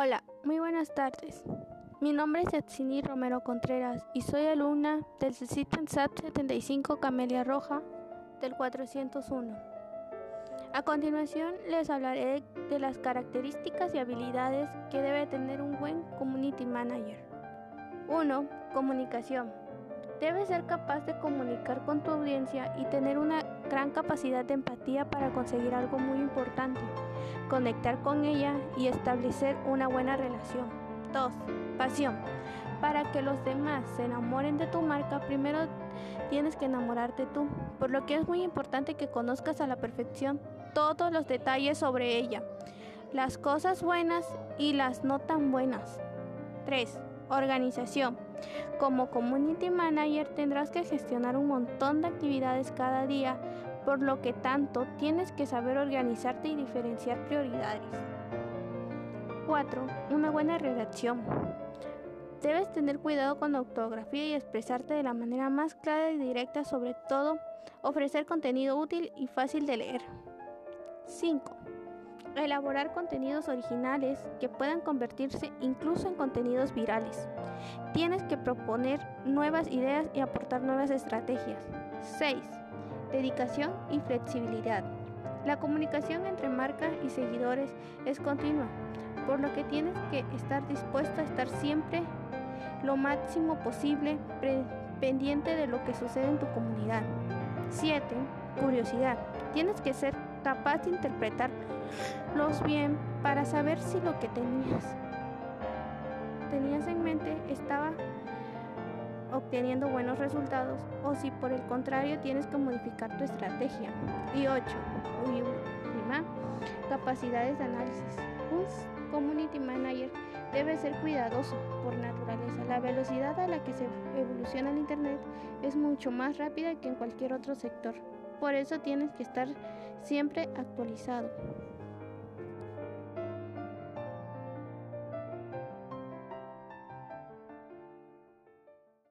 Hola, muy buenas tardes. Mi nombre es Yatsini Romero Contreras y soy alumna del CITPEN SAT 75 Camelia Roja del 401. A continuación les hablaré de las características y habilidades que debe tener un buen Community Manager. 1. Comunicación. Debes ser capaz de comunicar con tu audiencia y tener una gran capacidad de empatía para conseguir algo muy importante conectar con ella y establecer una buena relación. 2. Pasión. Para que los demás se enamoren de tu marca, primero tienes que enamorarte tú, por lo que es muy importante que conozcas a la perfección todos los detalles sobre ella, las cosas buenas y las no tan buenas. 3. Organización. Como community manager tendrás que gestionar un montón de actividades cada día por lo que tanto tienes que saber organizarte y diferenciar prioridades. 4. Una buena redacción. Debes tener cuidado con la ortografía y expresarte de la manera más clara y directa, sobre todo ofrecer contenido útil y fácil de leer. 5. Elaborar contenidos originales que puedan convertirse incluso en contenidos virales. Tienes que proponer nuevas ideas y aportar nuevas estrategias. 6 dedicación y flexibilidad. La comunicación entre marca y seguidores es continua, por lo que tienes que estar dispuesto a estar siempre lo máximo posible pendiente de lo que sucede en tu comunidad. 7. Curiosidad. Tienes que ser capaz de interpretarlos bien para saber si lo que tenías tenías en mente estaba obteniendo buenos resultados o si por el contrario tienes que modificar tu estrategia. Y 8. Última, capacidades de análisis. Un community manager debe ser cuidadoso por naturaleza. La velocidad a la que se evoluciona el Internet es mucho más rápida que en cualquier otro sector. Por eso tienes que estar siempre actualizado.